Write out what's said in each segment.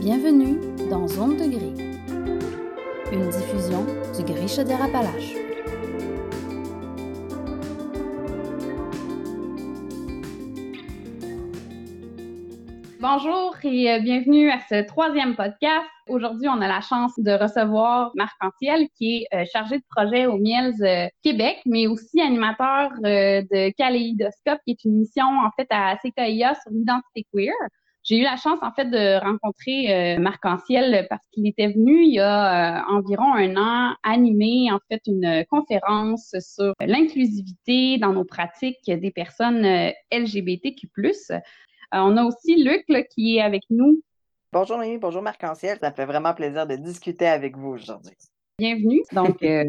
Bienvenue dans Zone de Gris, une diffusion du Gris Chaudière-Appalaches. Bonjour et euh, bienvenue à ce troisième podcast. Aujourd'hui, on a la chance de recevoir Marc Anciel, qui est euh, chargé de projet au Miels euh, Québec, mais aussi animateur de Kaléidoscope, qui est une mission en fait à CKIA sur l'identité queer. J'ai eu la chance en fait de rencontrer Marc Anciel parce qu'il était venu il y a environ un an animer en fait une conférence sur l'inclusivité dans nos pratiques des personnes LGBTQ+. Euh, on a aussi Luc qui est avec nous. Bonjour Noémie, bonjour Marc-Anciel. Ça fait vraiment plaisir de discuter avec vous aujourd'hui. Bienvenue. Donc, euh,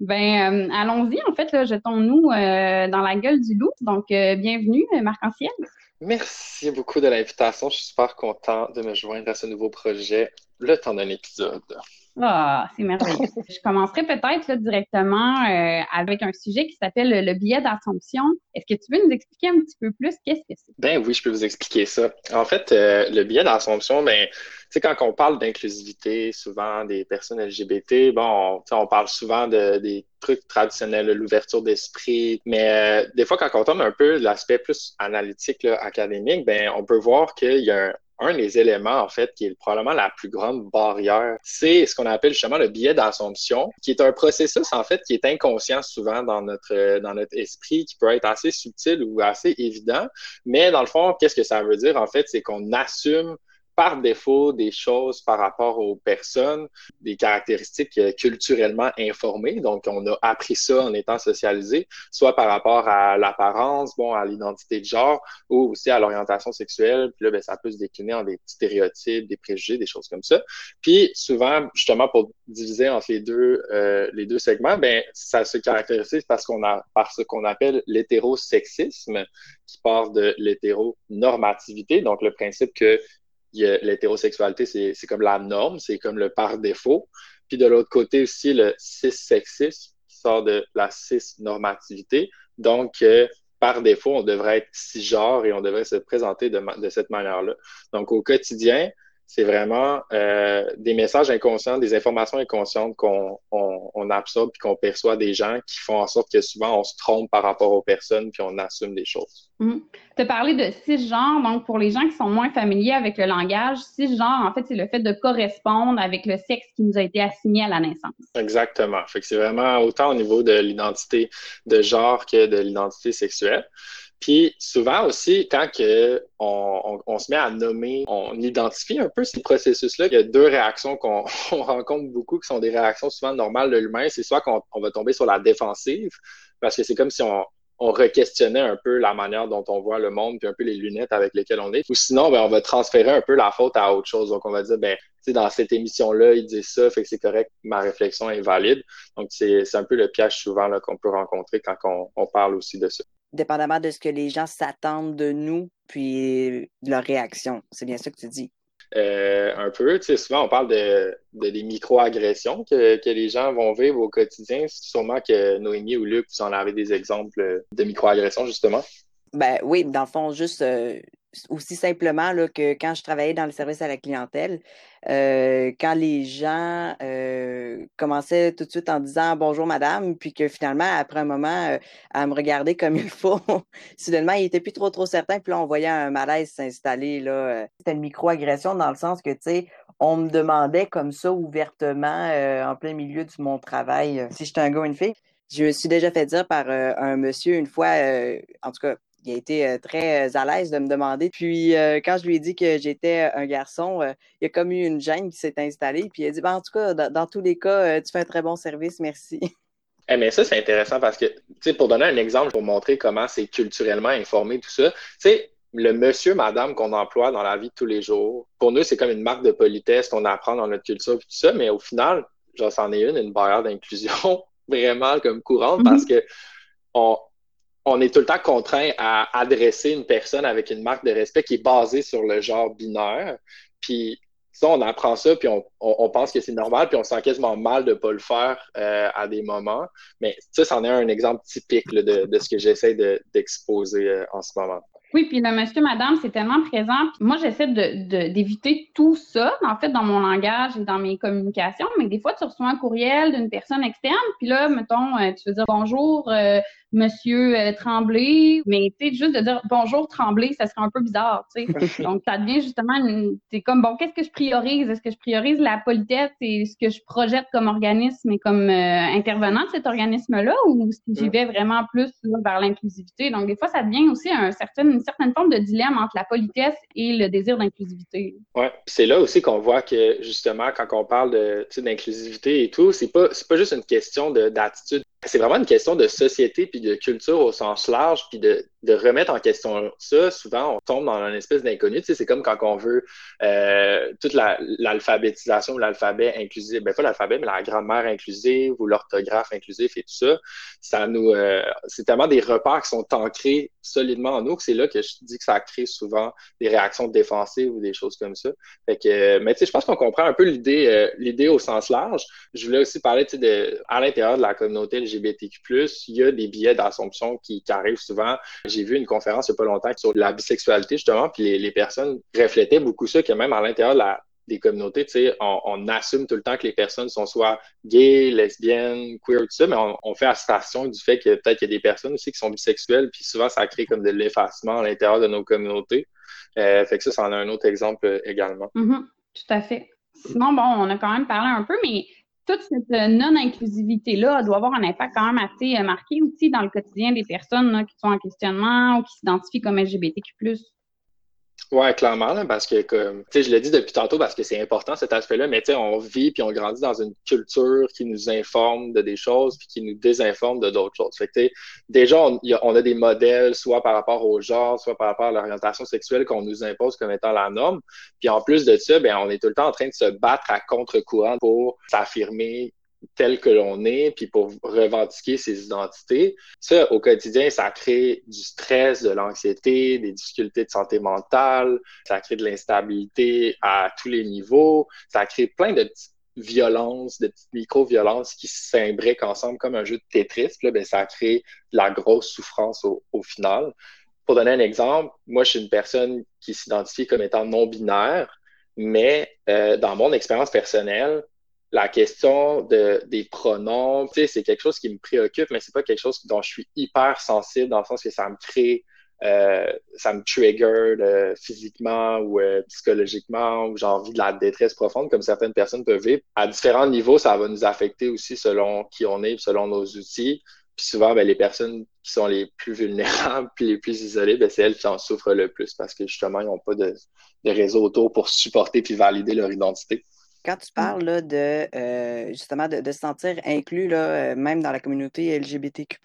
ben, euh, allons-y. En fait, jetons-nous dans la gueule du loup. Donc, bienvenue, Marc-Anciel. Merci beaucoup de l'invitation. Je suis super content de me joindre à ce nouveau projet, le temps d'un épisode. Ah, c'est merveilleux. Je commencerai peut-être directement euh, avec un sujet qui s'appelle le billet d'Assomption. Est-ce que tu veux nous expliquer un petit peu plus qu'est-ce que c'est? Ben oui, je peux vous expliquer ça. En fait, euh, le billet d'Assomption, ben, tu quand on parle d'inclusivité, souvent des personnes LGBT, bon, on, parle souvent de, des trucs traditionnels, l'ouverture d'esprit, mais euh, des fois, quand on tombe un peu l'aspect plus analytique, académique, ben, on peut voir qu'il y a un, un des éléments, en fait, qui est probablement la plus grande barrière, c'est ce qu'on appelle justement le biais d'assomption, qui est un processus, en fait, qui est inconscient souvent dans notre, dans notre esprit, qui peut être assez subtil ou assez évident. Mais dans le fond, qu'est-ce que ça veut dire, en fait, c'est qu'on assume par défaut des choses par rapport aux personnes, des caractéristiques euh, culturellement informées. Donc, on a appris ça en étant socialisé, soit par rapport à l'apparence, bon, à l'identité de genre, ou aussi à l'orientation sexuelle. Puis là, ben, ça peut se décliner en des stéréotypes, des préjugés, des choses comme ça. Puis souvent, justement, pour diviser entre les deux, euh, les deux segments, ben, ça se caractérise parce qu'on a, par ce qu'on appelle l'hétérosexisme, qui part de l'hétéronormativité, donc le principe que l'hétérosexualité, c'est comme la norme, c'est comme le par défaut. Puis de l'autre côté aussi, le cis-sexisme qui sort de la cis-normativité. Donc, euh, par défaut, on devrait être cisgenre et on devrait se présenter de, de cette manière-là. Donc, au quotidien, c'est vraiment euh, des messages inconscients, des informations inconscientes qu'on on, absorbe et qu'on perçoit des gens qui font en sorte que souvent on se trompe par rapport aux personnes puis on assume des choses. Mm-hmm. Tu as parlé de cisgenre, donc pour les gens qui sont moins familiers avec le langage, cisgenre, en fait, c'est le fait de correspondre avec le sexe qui nous a été assigné à la naissance. Exactement. Fait que c'est vraiment autant au niveau de l'identité de genre que de l'identité sexuelle. Puis souvent aussi, quand que on, on, se met à nommer, on identifie un peu ces processus-là. Il y a deux réactions qu'on rencontre beaucoup, qui sont des réactions souvent normales de l'humain. C'est soit qu'on va tomber sur la défensive, parce que c'est comme si on, on re-questionnait un peu la manière dont on voit le monde, puis un peu les lunettes avec lesquelles on est. Ou sinon, ben, on va transférer un peu la faute à autre chose. Donc, on va dire, ben, dans cette émission-là, il dit ça, fait que c'est correct, ma réflexion est valide. Donc, c'est un peu le piège souvent qu'on peut rencontrer quand on, on parle aussi de ça dépendamment de ce que les gens s'attendent de nous, puis de leur réaction. C'est bien ça que tu dis. Euh, un peu, tu sais, souvent on parle de, des micro-agressions que, que, les gens vont vivre au quotidien. Sûrement que Noémie ou Luc, vous en avez des exemples de micro-agressions, justement. Ben oui, dans le fond, juste euh, aussi simplement là, que quand je travaillais dans le service à la clientèle, euh, quand les gens euh, commençaient tout de suite en disant bonjour madame, puis que finalement, après un moment, euh, à me regarder comme il faut, soudainement, il était plus trop trop certain, puis là, on voyait un malaise s'installer. là. C'était une micro-agression dans le sens que, tu sais, on me demandait comme ça ouvertement, en plein milieu de mon travail, si j'étais un gars ou une fille. Je me suis déjà fait dire par un monsieur une fois, en tout cas, il a été euh, très euh, à l'aise de me demander. Puis euh, quand je lui ai dit que j'étais un garçon, il y a comme eu une gêne qui s'est installée. Puis il a dit ben, en tout cas, dans, tous les cas, tu fais un très bon service, merci. Eh, mais ça, c'est intéressant parce que, tu sais, pour donner un exemple, pour montrer comment c'est culturellement informé, tout ça, tu sais, le monsieur, madame qu'on emploie dans la vie de tous les jours, pour nous, c'est comme une marque de politesse qu'on apprend dans notre culture, tout ça, mais au final, genre, c'en est une, une barrière d'inclusion vraiment comme courante parce mm-hmm. que on, on est tout le temps contraint à adresser une personne avec une marque de respect qui est basée sur le genre binaire. Puis ça, on apprend ça, puis on, pense que c'est normal, puis on sent quasiment mal de ne pas le faire euh, à des moments. Mais ça, c'en est un exemple typique de, ce que j'essaie d'exposer euh, en ce moment. Oui, puis le monsieur, madame, c'est tellement présent. moi, j'essaie d'éviter tout ça, en fait, dans mon langage et dans mes communications. Mais des fois, tu reçois un courriel d'une personne externe, puis là, mettons, euh, tu veux dire bonjour, Monsieur euh, Tremblay, mais tu sais, juste de dire bonjour Tremblay, ça serait un peu bizarre, tu sais. Donc, ça devient justement, c'est comme, bon, qu'est-ce que je priorise? Est-ce que je priorise la politesse et ce que je projette comme organisme et comme euh, intervenant de cet organisme-là ou si j'y vais vraiment plus vers l'inclusivité? Donc, des fois, ça devient aussi un certain, une certaine forme de dilemme entre la politesse et le désir d'inclusivité. Oui, c'est là aussi qu'on voit que, justement, quand on parle de, d'inclusivité et tout, c'est pas, c'est pas juste une question d'attitude c'est vraiment une question de société puis de culture au sens large, puis de, de remettre en question ça. Souvent, on tombe dans une espèce d'inconnu. Tu sais, c'est comme quand on veut euh, toute l'alphabétisation ou l'alphabet inclusif, ben pas l'alphabet, mais la grammaire inclusive ou l'orthographe inclusif et tout ça. Ça nous, euh, c'est tellement des repères qui sont ancrés solidement en nous que c'est là que je dis que ça crée souvent des réactions défensives ou des choses comme ça. Fait que, mais tu sais, je pense qu'on comprend un peu l'idée, euh, l'idée au sens large. Je voulais aussi parler, tu sais, de, à l'intérieur de la communauté LGBTQ+, il y a des billets d'assomption qui, qui, arrivent souvent. J'ai vu une conférence il n'y a pas longtemps sur la bisexualité, justement, puis les, les personnes reflétaient beaucoup ça, que même à l'intérieur la, des communautés, tu sais, on, assume tout le temps que les personnes sont soit gays, lesbiennes, queer, tout ça, mais on, on fait abstraction du fait que peut-être qu'il y a des personnes aussi qui sont bisexuelles, puis souvent ça crée comme de l'effacement à l'intérieur de nos communautés. Euh, fait que ça, c'en a un autre exemple euh, également. Mm-hmm. tout à fait. Sinon, bon, on a quand même parlé un peu, mais toute cette euh, non-inclusivité-là doit avoir un impact quand même assez euh, marqué aussi dans le quotidien des personnes qui sont en questionnement ou qui s'identifient comme LGBTQ+. Ouais, clairement, parce que comme tu sais, je l'ai dit depuis tantôt parce que c'est important cet aspect-là, mais tu sais, on vit puis on grandit dans une culture qui nous informe de des choses puis qui nous désinforme de d'autres choses. Fait que déjà, on, on, a des modèles, soit par rapport au genre, soit par rapport à l'orientation sexuelle qu'on nous impose comme étant la norme. Puis en plus de ça, ben on est tout le temps en train de se battre à contre-courant pour s'affirmer tel que l'on est, puis pour revendiquer ses identités. Ça, au quotidien, ça crée du stress, de l'anxiété, des difficultés de santé mentale, ça crée de l'instabilité à tous les niveaux, ça crée plein de petites violences, de petites micro-violences qui s'imbriquent ensemble comme un jeu de Tetris. Là, ben, ça crée de la grosse souffrance au, au final. Pour donner un exemple, moi, je suis une personne qui s'identifie comme étant non-binaire, mais euh, dans mon expérience personnelle, la question de, des pronoms, c'est quelque chose qui me préoccupe, mais c'est pas quelque chose dont je suis hyper sensible dans le sens que ça me crée, euh, ça me trigger euh, physiquement ou euh, psychologiquement ou j'ai envie de la détresse profonde comme certaines personnes peuvent vivre. À différents niveaux, ça va nous affecter aussi selon qui on est, selon nos outils. Puis souvent, ben, les personnes qui sont les plus vulnérables puis les plus isolées, ben, c'est elles qui en souffrent le plus parce que justement, ils n'ont pas de, de réseau autour pour supporter puis valider leur identité. Quand tu parles là, de euh, justement de, se sentir inclus, là, euh, même dans la communauté LGBTQ,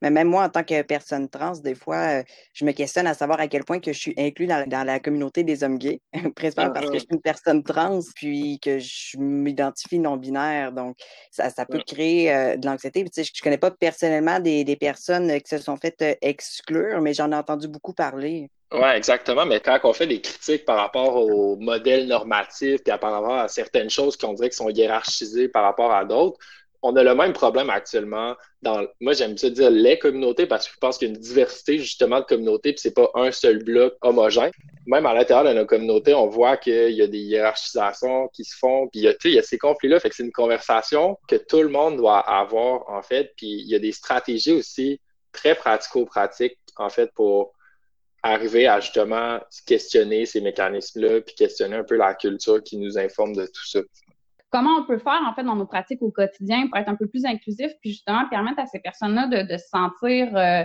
mais même moi, en tant que personne trans, des fois, euh, je me questionne à savoir à quel point que je suis inclus dans, la communauté des hommes gays, principalement parce que je suis une personne trans, puis que je m'identifie non-binaire. Donc, ça, ça peut créer de l'anxiété. Tu sais, je, ne connais pas personnellement des, des personnes qui se sont faites exclure, mais j'en ai entendu beaucoup parler. Oui, exactement. Mais quand on fait des critiques par rapport au modèle normatif, puis par rapport à certaines choses qu'on dirait qui sont hiérarchisées par rapport à d'autres, on a le même problème actuellement dans, moi j'aime ça dire les communautés parce que je pense qu'il y a une diversité justement de communautés, puis c'est pas un seul bloc homogène. Même à l'intérieur de nos communautés, on voit qu'il y a des hiérarchisations qui se font, puis il y a, il y a ces conflits-là, fait que c'est une conversation que tout le monde doit avoir en fait, puis il y a des stratégies aussi très pratico-pratiques en fait pour arriver à justement questionner ces mécanismes-là, puis questionner un peu la culture qui nous informe de tout ça. Comment on peut faire, en fait, dans nos pratiques au quotidien pour être un peu plus inclusif, puis justement permettre à ces personnes-là de, se sentir euh,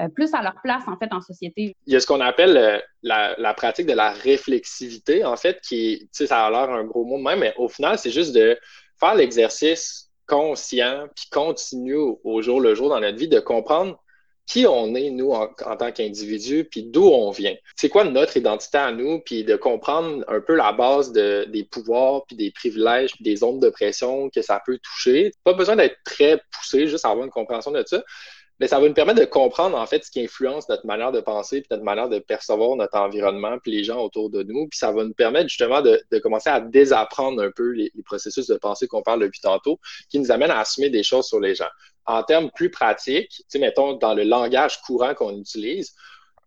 euh, plus à leur place, en fait, en société? Il y a ce qu'on appelle euh, la, pratique de la réflexivité, en fait, qui, tu sais, ça a l'air un gros mot de même, mais au final, c'est juste de faire l'exercice conscient, puis continue au jour le jour dans notre vie, de comprendre qui on est, nous, en, tant qu'individu, puis d'où on vient. C'est quoi notre identité à nous, puis de comprendre un peu la base de, des pouvoirs, puis des privilèges, puis des zones de pression que ça peut toucher. Pas besoin d'être très poussé, juste avoir une compréhension de ça. Mais ça va nous permettre de comprendre en fait ce qui influence notre manière de penser, puis notre manière de percevoir notre environnement, puis les gens autour de nous. Puis ça va nous permettre justement de, de commencer à désapprendre un peu les, processus de pensée qu'on parle depuis tantôt, qui nous amènent à assumer des choses sur les gens en termes plus pratiques, mettons dans le langage courant qu'on utilise,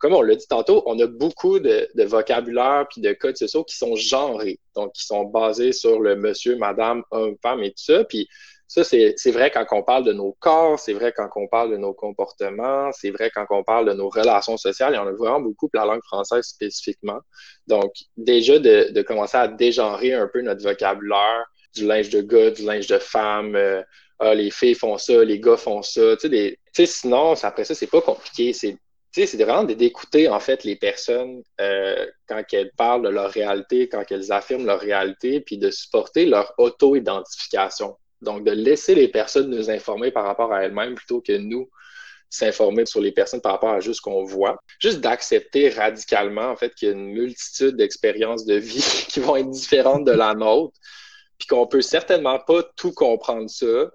comme on l'a dit tantôt, on a beaucoup de, vocabulaire puis de codes sociaux qui sont genrés, donc qui sont basés sur le monsieur, madame, homme, femme et tout ça. Puis ça, c'est vrai quand on parle de nos corps, c'est vrai quand on parle de nos comportements, c'est vrai quand on parle de nos relations sociales. Y en a vraiment beaucoup pour la langue française spécifiquement. Donc, déjà de, de commencer à dégenrer un peu notre vocabulaire, du linge de gars, du linge de femme, euh, ah, les filles font ça, les gars font ça. Tu sais, sinon, après ça, c'est pas compliqué. C'est c'est vraiment d'écouter en fait les personnes euh, quand elles parlent de leur réalité, quand elles affirment leur réalité, puis de supporter leur auto-identification. Donc, de laisser les personnes nous informer par rapport à elles-mêmes plutôt que nous s'informer sur les personnes par rapport à juste ce qu'on voit. Juste d'accepter radicalement, en fait, qu'il y a une multitude d'expériences de vie qui vont être différentes de la nôtre, puis qu'on peut certainement pas tout comprendre ça,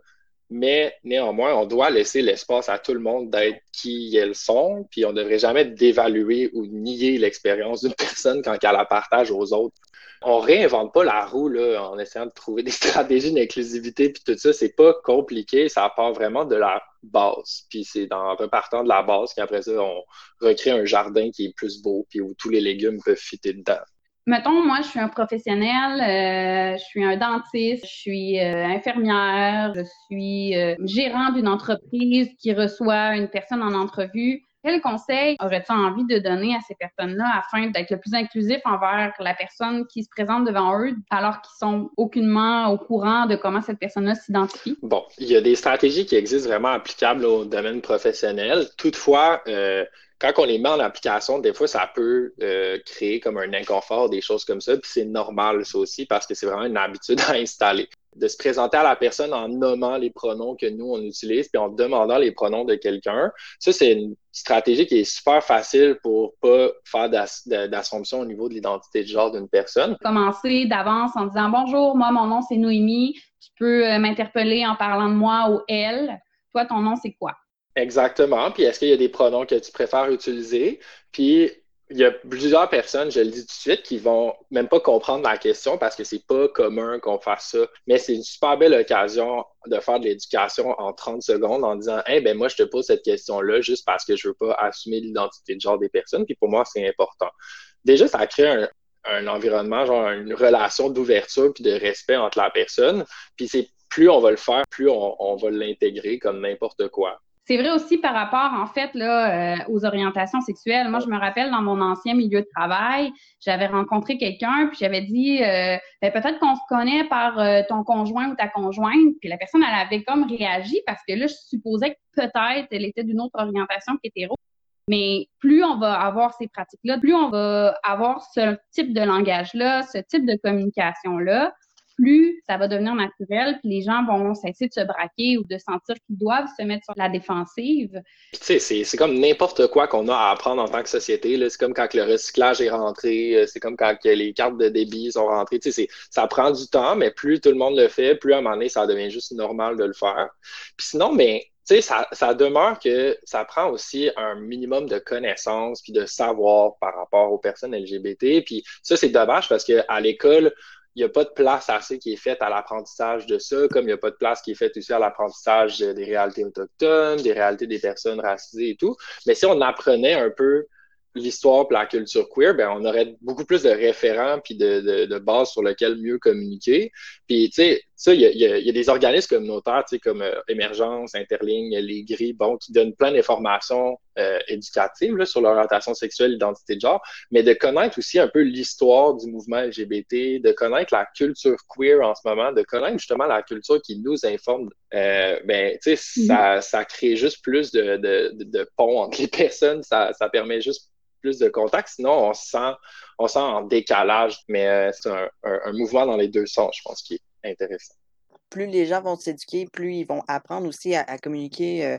mais néanmoins, on doit laisser l'espace à tout le monde d'être qui elles sont, puis on ne devrait jamais dévaluer ou nier l'expérience d'une personne quand elle la partage aux autres. On réinvente pas la roue là, en essayant de trouver des stratégies d'inclusivité, puis tout ça, c'est pas compliqué, ça part vraiment de la base. Puis c'est en repartant de la base qu'après ça, on recrée un jardin qui est plus beau, puis où tous les légumes peuvent fitter dedans. Mettons, moi, je suis un professionnel, euh, je suis un dentiste, je suis euh, infirmière, je suis euh, gérant d'une entreprise qui reçoit une personne en entrevue. Quel conseil aurais-tu envie de donner à ces personnes-là afin d'être le plus inclusif envers la personne qui se présente devant eux alors qu'ils sont aucunement au courant de comment cette personne-là s'identifie? Bon, il y a des stratégies qui existent vraiment applicables au domaine professionnel. Toutefois, quand on les met en application, des fois, ça peut euh, créer comme un inconfort, des choses comme ça. Puis c'est normal, ça aussi, parce que c'est vraiment une habitude à installer. De se présenter à la personne en nommant les pronoms que nous, on utilise, puis en demandant les pronoms de quelqu'un. Ça, c'est une stratégie qui est super facile pour pas faire d'assomption au niveau de l'identité de genre d'une personne. Commencer d'avance en disant Bonjour, moi, mon nom, c'est Noémie. Tu peux euh, m'interpeller en parlant de moi ou elle. Toi, ton nom, c'est quoi? Exactement. Puis est-ce qu'il y a des pronoms que tu préfères utiliser? Puis il y a plusieurs personnes, je le dis tout de suite, qui vont même pas comprendre la question parce que c'est pas commun qu'on fasse ça. Mais c'est une super belle occasion de faire de l'éducation en 30 secondes en disant Eh ben moi, je te pose cette question-là juste parce que je veux pas assumer l'identité de genre des personnes. Puis pour moi, c'est important. Déjà, ça crée un, environnement, genre une relation d'ouverture puis de respect entre la personne. Puis c'est plus on va le faire, plus on va l'intégrer comme n'importe quoi. C'est vrai aussi par rapport, en fait, là, euh, aux orientations sexuelles. Moi, je me rappelle dans mon ancien milieu de travail, j'avais rencontré quelqu'un, puis j'avais dit euh, ben, peut-être qu'on se connaît par euh, ton conjoint ou ta conjointe. Puis la personne, elle avait comme réagi parce que là, je supposais que peut-être elle était d'une autre orientation qu'hétéro. Mais plus on va avoir ces pratiques-là, plus on va avoir ce type de langage-là, ce type de communication-là, plus ça va devenir naturel, puis les gens vont cesser de se braquer ou de sentir qu'ils doivent se mettre sur la défensive. Tu sais, c'est comme n'importe quoi qu'on a à apprendre en tant que société. C'est comme quand le recyclage est rentré, euh, c'est comme quand les cartes de débit sont rentrées. Ça prend du temps, mais plus tout le monde le fait, plus à un moment donné, ça devient juste normal de le faire. Puis sinon, mais ça, ça, demeure que ça prend aussi un minimum de connaissances puis de savoir par rapport aux personnes LGBT. Puis ça, c'est dommage parce qu'à l'école, il n'y a pas de place assez qui est faite à l'apprentissage de ça, comme il n'y a pas de place qui est faite aussi à l'apprentissage des réalités autochtones, des réalités des personnes racisées et tout. Mais si on apprenait un peu l'histoire et la culture queer, ben, on aurait beaucoup plus de référents puis de, de, de bases sur lesquelles mieux communiquer. Puis, tu sais, ça, il y a, y a, des organismes communautaires, tu sais, comme euh, Émergence, Interligne, Les Gris, bon, qui donnent plein d'informations euh, éducatives là, sur l'orientation sexuelle, l'identité de genre, mais de connaître aussi un peu l'histoire du mouvement LGBT, de connaître la culture queer en ce moment, de connaître justement la culture qui nous informe, euh, ben, tu sais, mm-hmm. ça, ça crée juste plus de, de, de, ponts entre les personnes, ça, ça permet juste plus de contact. Sinon, on se sent, on sent en décalage. Mais euh, c'est un, un, mouvement dans les deux sens, je pense, qui est intéressant plus les gens vont s'éduquer, plus ils vont apprendre aussi à, communiquer euh,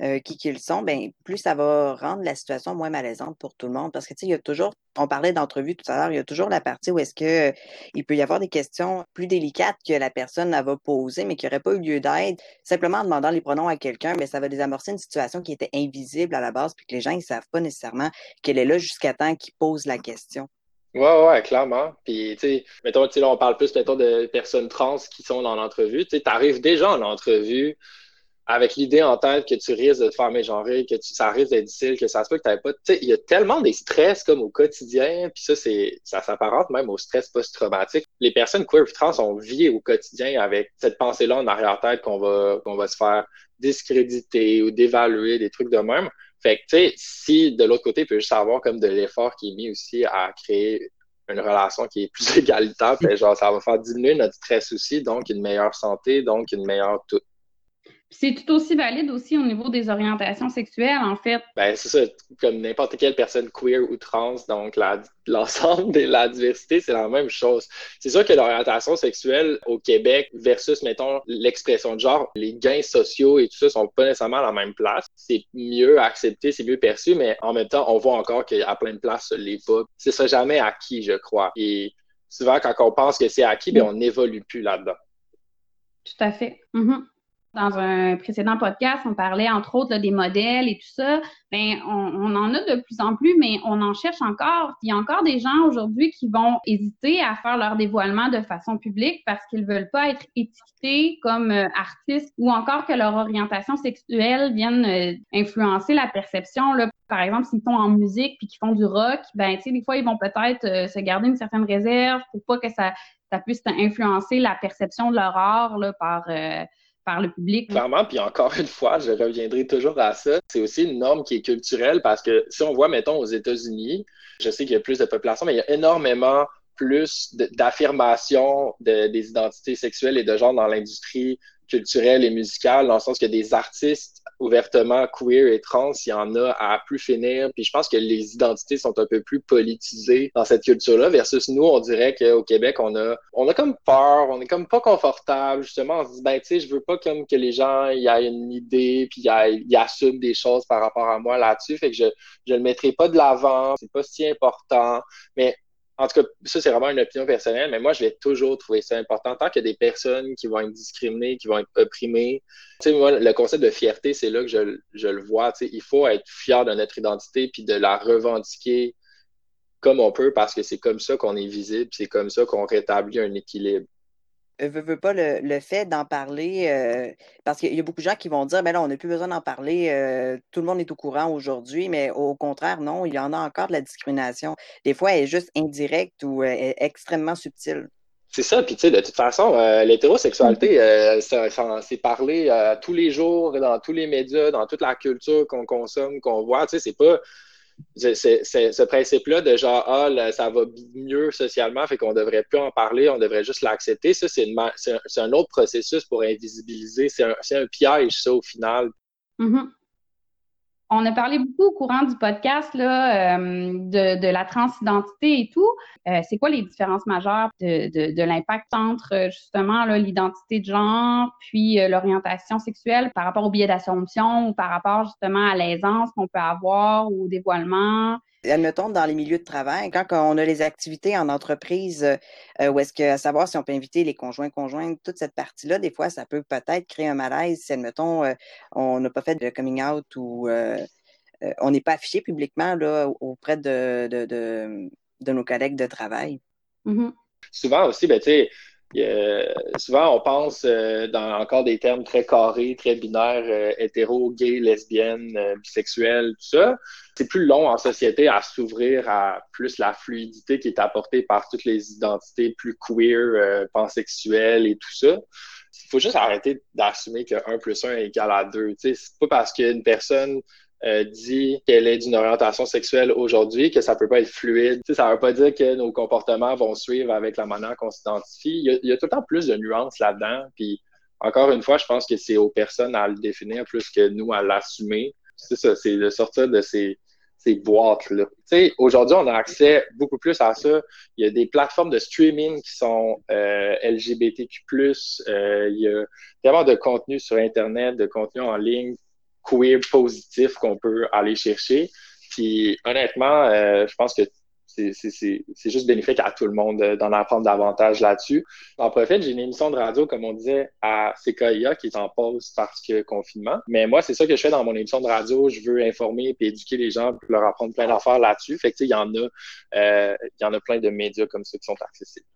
euh, qui qu'ils sont, ben, plus ça va rendre la situation moins malaisante pour tout le monde. Parce que, tu sais, il y a toujours, on parlait d'entrevue tout à l'heure, il y a toujours la partie où est-ce que il peut y avoir des questions plus délicates que la personne va poser, mais qui n'aurait pas eu lieu d'être. Simplement en demandant les pronoms à quelqu'un, ben, ça va désamorcer une situation qui était invisible à la base, puis que les gens, ils savent pas nécessairement qu'elle est là jusqu'à temps qu'ils posent la question. Ouais, ouais, clairement. Puis, tu sais, mettons, tu là, on parle plus, mettons, de personnes trans qui sont dans l'entrevue. Tu sais, arrives déjà en entrevue avec l'idée en tête que tu risques de te faire mégenrer, que tu, ça risque d'être difficile, que ça se peut que tu pas. Tu sais, il y a tellement des stress comme au quotidien, puis ça, c'est ça s'apparente même au stress post-traumatique. Les personnes queer et trans ont vie au quotidien avec cette pensée-là en arrière-tête qu'on va, qu'on va se faire discréditer ou d'évaluer, des trucs de même. Fait que, tu sais, si de l'autre côté, il peut juste avoir comme de l'effort qui est mis aussi à créer une relation qui est plus égalitaire, genre, ça va faire diminuer notre stress aussi, donc une meilleure santé, donc une meilleure tout. C'est tout aussi valide aussi au niveau des orientations sexuelles, en fait. Ben, c'est ça, comme n'importe quelle personne queer ou trans, donc l'ensemble de la diversité, c'est la même chose. C'est sûr que l'orientation sexuelle au Québec versus, mettons, l'expression de genre, les gains sociaux et tout ça sont pas nécessairement à la même place. C'est mieux accepté, c'est mieux perçu, mais en même temps, on voit encore qu'à plein de places, ce l'est pas. C'est ça jamais acquis, je crois. Et souvent, quand on pense que c'est acquis, ben, on n'évolue plus là-dedans. Tout à fait. Mm-hmm. Dans un précédent podcast, on parlait entre autres des modèles et tout ça. Ben, on, en a de plus en plus, mais on en cherche encore. Il y a encore des gens aujourd'hui qui vont hésiter à faire leur dévoilement de façon publique parce qu'ils veulent pas être étiquetés comme euh, artistes ou encore que leur orientation sexuelle vienne euh, influencer la perception. Là. Par exemple, s'ils font en musique puis qu'ils font du rock, ben tu sais, des fois ils vont peut-être euh, se garder une certaine réserve pour pas que ça ça puisse influencer la perception de leur art là, par par le public. Clairement, puis encore une fois, je reviendrai toujours à ça. C'est aussi une norme qui est culturelle parce que si on voit, mettons, aux États-Unis, je sais qu'il y a plus de population, mais il y a énormément plus d'affirmation des identités sexuelles et de genre dans l'industrie culturelle et musicale, dans le sens que des artistes ouvertement queer et trans, il y en a à plus finir. Puis je pense que les identités sont un peu plus politisées dans cette culture-là, versus nous, on dirait qu'au Québec, on a, on a comme peur, on est comme pas confortable. Justement, on se dit, ben, tu sais, je veux pas comme que les gens y aient une idée, puis ils assument des choses par rapport à moi là-dessus. Fait que je, je le mettrai pas de l'avant, c'est pas si important. Mais en tout cas, ça, c'est vraiment une opinion personnelle, mais moi, je vais toujours trouver ça important. Tant qu'il y a des personnes qui vont être discriminées, qui vont être opprimées, tu sais, moi, le concept de fierté, c'est là que je, je le vois. Tu sais, il faut être fier de notre identité puis de la revendiquer comme on peut parce que c'est comme ça qu'on est visible, c'est comme ça qu'on rétablit un équilibre. Euh, veux, veux pas le, fait d'en parler, euh, parce qu'il y a beaucoup de gens qui vont dire, ben là, on n'a plus besoin d'en parler, euh, tout le monde est au courant aujourd'hui, mais au contraire, non, il y en a encore de la discrimination. Des fois, elle est juste indirecte ou extrêmement subtile. C'est ça, puis tu sais, de toute façon, l'hétérosexualité, c'est parlé tous les jours, dans tous les médias, dans toute la culture qu'on consomme, qu'on voit, tu sais, c'est pas ce principe-là de genre, ah, ça va mieux socialement, fait qu'on devrait plus en parler, on devrait juste l'accepter, ça, c'est un autre processus pour invisibiliser. C'est un, piège, ça, au final. Mm-hmm. On a parlé beaucoup au courant du podcast là, euh, de, la transidentité et tout. Euh, c'est quoi les différences majeures de, l'impact entre justement l'identité de genre puis euh, l'orientation sexuelle par rapport au biais d'assomption ou par rapport justement à l'aisance qu'on peut avoir ou au dévoilement? Admettons, dans les milieux de travail, quand on a les activités en entreprise, où est-ce que, à savoir si on peut inviter les conjoints, conjointes, toute cette partie-là, des fois, ça peut peut-être créer un malaise si, admettons, on n'a pas fait de coming out ou on n'est pas affiché publiquement là, auprès de, de, de, nos collègues de travail. Mm-hmm. Souvent aussi, ben, tu sais, souvent, on pense euh, dans encore des termes très carrés, très binaires, euh, hétéro, gay, lesbienne, euh, bisexuel, tout ça. C'est plus long en société à s'ouvrir à plus la fluidité qui est apportée par toutes les identités plus queer, pansexuelles et tout ça. Il faut juste arrêter d'assumer que 1 plus 1 égale à 2. C'est pas parce qu'une personne euh, dit qu'elle est d'une orientation sexuelle aujourd'hui, que ça peut pas être fluide. Ça ça veut pas dire que nos comportements vont suivre avec la manière qu'on s'identifie. Il, y a tout le temps plus de nuances là-dedans. Puis encore une fois, je pense que c'est aux personnes à le définir plus que nous à l'assumer. C'est ça, c'est de sortir de ces, ces boîtes-là. Aujourd'hui, on a accès beaucoup plus à ça. Il y a des plateformes de streaming qui sont euh, LGBTQ+. Euh, il y a tellement de contenu sur Internet, de contenu en ligne queer positif qu'on peut aller chercher. Puis honnêtement, euh, je pense que c'est juste bénéfique à tout le monde d'en apprendre davantage là-dessus. En profite, j'ai une émission de radio, comme on disait, à CKIA qui est en pause parce que confinement. Mais moi, c'est ça que je fais dans mon émission de radio. Je veux informer et éduquer les gens pour leur apprendre plein d'affaires là-dessus. Fait que, il y en a, euh, il y en a plein de médias comme ça qui sont accessibles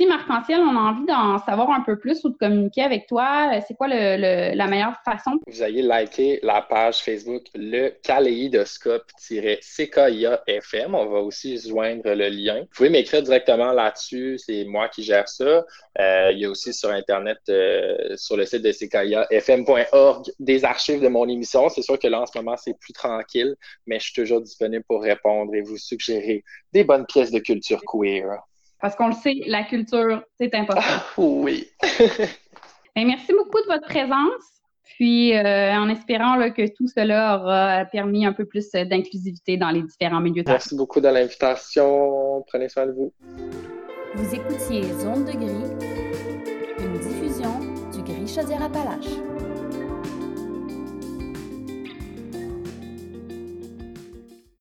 Si Marc-Anciel, on a envie d'en savoir un peu plus ou de communiquer avec toi, c'est quoi la meilleure façon? Vous ayez liké la page Facebook Le Kaléidoscope-CKIA-FM. On va aussi joindre le lien. Vous pouvez m'écrire directement là-dessus. C'est moi qui gère ça. Euh, il y a aussi sur Internet, euh, sur le site de CKIA-FM.org, des archives de mon émission. C'est sûr que là, en ce moment, c'est plus tranquille, mais je suis toujours disponible pour répondre et vous suggérer des bonnes pièces de culture queer. Parce qu'on le sait, la culture, c'est important. Ah, oui. Ben, merci beaucoup de votre présence. Puis, euh, en espérant que tout cela aura permis un peu plus d'inclusivité dans les différents milieux de Merci beaucoup de l'invitation. Prenez soin de vous. Vous écoutiez Zone de gris, une diffusion du Gris Chaudière Appalaches.